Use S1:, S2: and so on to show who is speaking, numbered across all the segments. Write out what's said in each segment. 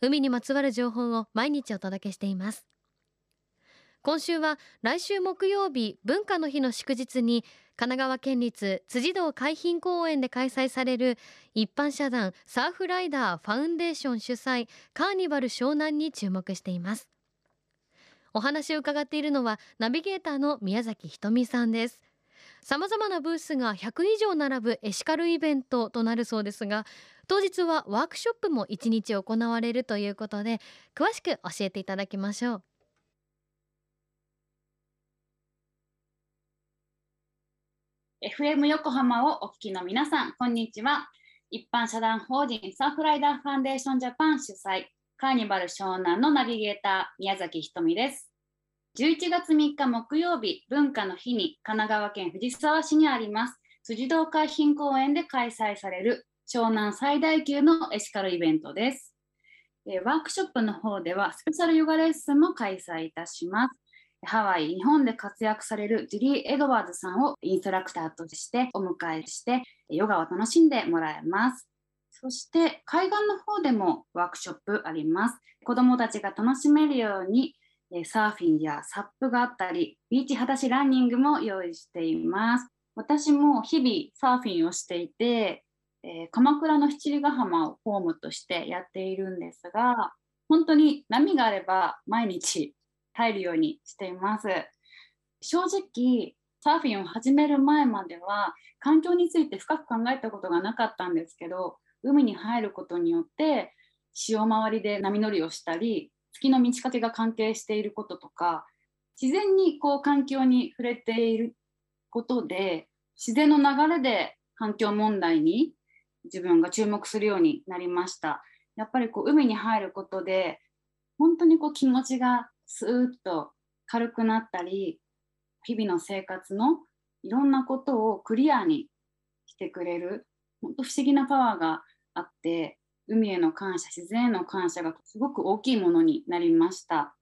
S1: 海にまつわる情報を毎日お届けしています。今週は来週木曜日文化の日の祝日に神奈川県立辻堂海浜公園で開催される一般社団サーフライダーファウンデーション主催カーニバル湘南に注目しています。お話を伺っているのはナビゲーターの宮崎ひとみさんです。さまざまなブースが100以上並ぶエシカルイベントとなるそうですが当日はワークショップも1日行われるということで詳しく教えていただきましょう。
S2: FM 横浜をお聞きの皆さんこんにちは。一般社団法人サーフライダーファンデーションジャパン主催カーニバル湘南のナビゲーター宮崎ひとみです。11月3日木曜日文化の日に神奈川県藤沢市にあります辻堂海浜公園で開催される湘南最大級のエシカルイベントです。ワークショップの方ではスペシャルヨガレッスンも開催いたします。ハワイ、日本で活躍されるジュリー・エドワーズさんをインストラクターとしてお迎えしてヨガを楽しんでもらえます。そして海岸の方でもワークショップあります。子どもたちが楽しめるようにサーフィンやサップがあったり、ビーチ裸足ランニングも用意しています。私も日々サーフィンをしていて、えー、鎌倉の七里ヶ浜をホームとしてやっているんですが本当に波があれば毎日入るようにしています正直サーフィンを始める前までは環境について深く考えたことがなかったんですけど海に入ることによって潮回りで波乗りをしたり月の満ち欠けが関係していることとか自然にこう環境に触れていることで自然の流れで環境問題に自分が注目するようになりました。やっぱりこう海に入ることで本当にこう気持ちがスーッと軽くなったり日々の生活のいろんなことをクリアにしてくれる本当不思議なパワーがあって海への感謝自然への感謝がすごく大きいものになりました。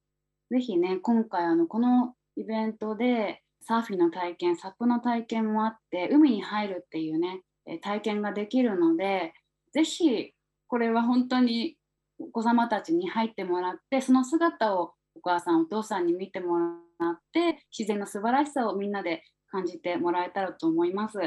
S2: ぜひね今回あのこのイベントでサーフィンの体験サップの体験もあって海に入るっていうね体験ができるのでぜひこれは本当にお子様たちに入ってもらってその姿をお母さんお父さんに見てもらって自然の素晴らしさをみんなで感じてもらえたらと思います。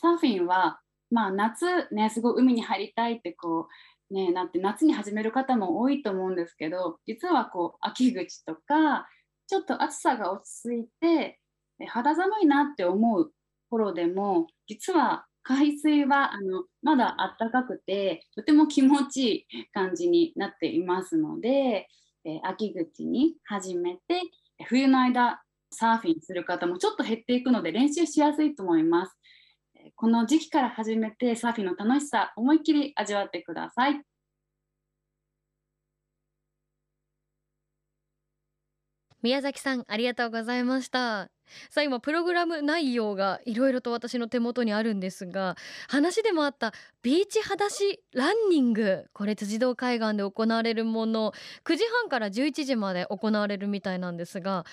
S2: サーフィンは、まあ、夏ねすごい海に入りたいってこうねなって夏に始める方も多いと思うんですけど実はこう秋口とかちょっと暑さが落ち着いて肌寒いなって思う頃でも実は海水はあのまだあったかくてとても気持ちいい感じになっていますので、え、秋口に始めて冬の間サーフィンする方もちょっと減っていくので練習しやすいと思います。この時期から始めてサーフィンの楽しさ思いっきり味わってください。
S1: 宮崎さんありがとうございました。さあ今プログラム内容がいろいろと私の手元にあるんですが話でもあったビーチ裸足ランニング。これ辻堂海岸で行われるもの。9時半から11時まで行われるみたいなんですが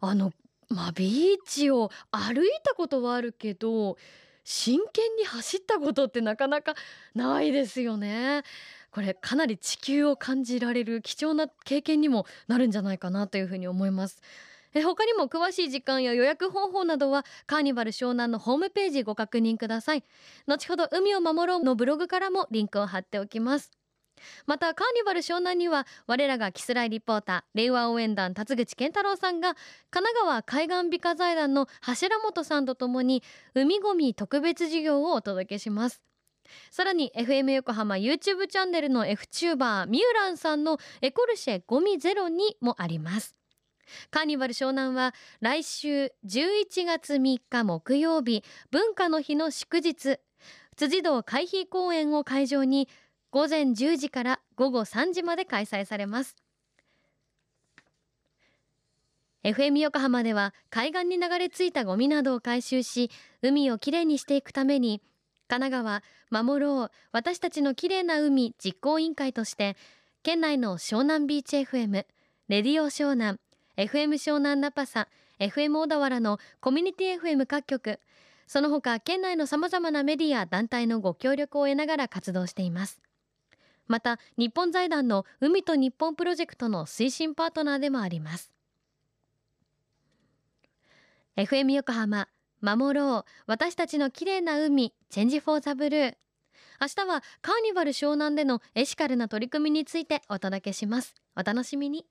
S1: あのまあビーチを歩いたことはあるけど真剣に走ったことってなかなかないですよね。これかなり地球を感じられる貴重な経験にもなるんじゃないかなというふうに思います。え他にも詳しい時間や予約方法などはカーニバル湘南のホームページご確認ください。後ほど海を守ろうのブログからもリンクを貼っておきます。またカーニバル湘南には我らがキスライリポーター令和応援団辰口健太郎さんが神奈川海岸美化財団の柱本さんとともに海ごみ特別授業をお届けします。さらに FM 横浜 YouTube チャンネルの F チューバーミューランさんのエコルシェゴミゼロにもあります。カーニバル湘南は来週11月3日木曜日文化の日の祝日。辻堂海浜公園を会場に午前10時から午後3時まで開催されます。FM 横浜では海岸に流れ着いたゴミなどを回収し海をきれいにしていくために神奈川守ろう私たちのきれいな海実行委員会として県内の湘南ビーチ FM レディオ湘南 FM 湘南ナパサ FM 小田原のコミュニティ FM 各局その他県内のさまざまなメディア団体のご協力を得ながら活動しています。また日本財団の海と日本プロジェクトの推進パートナーでもあります。FM 横浜守ろう。私たちの綺麗な海チェンジフォーザブルー。明日はカーニバル湘南でのエシカルな取り組みについてお届けします。お楽しみに。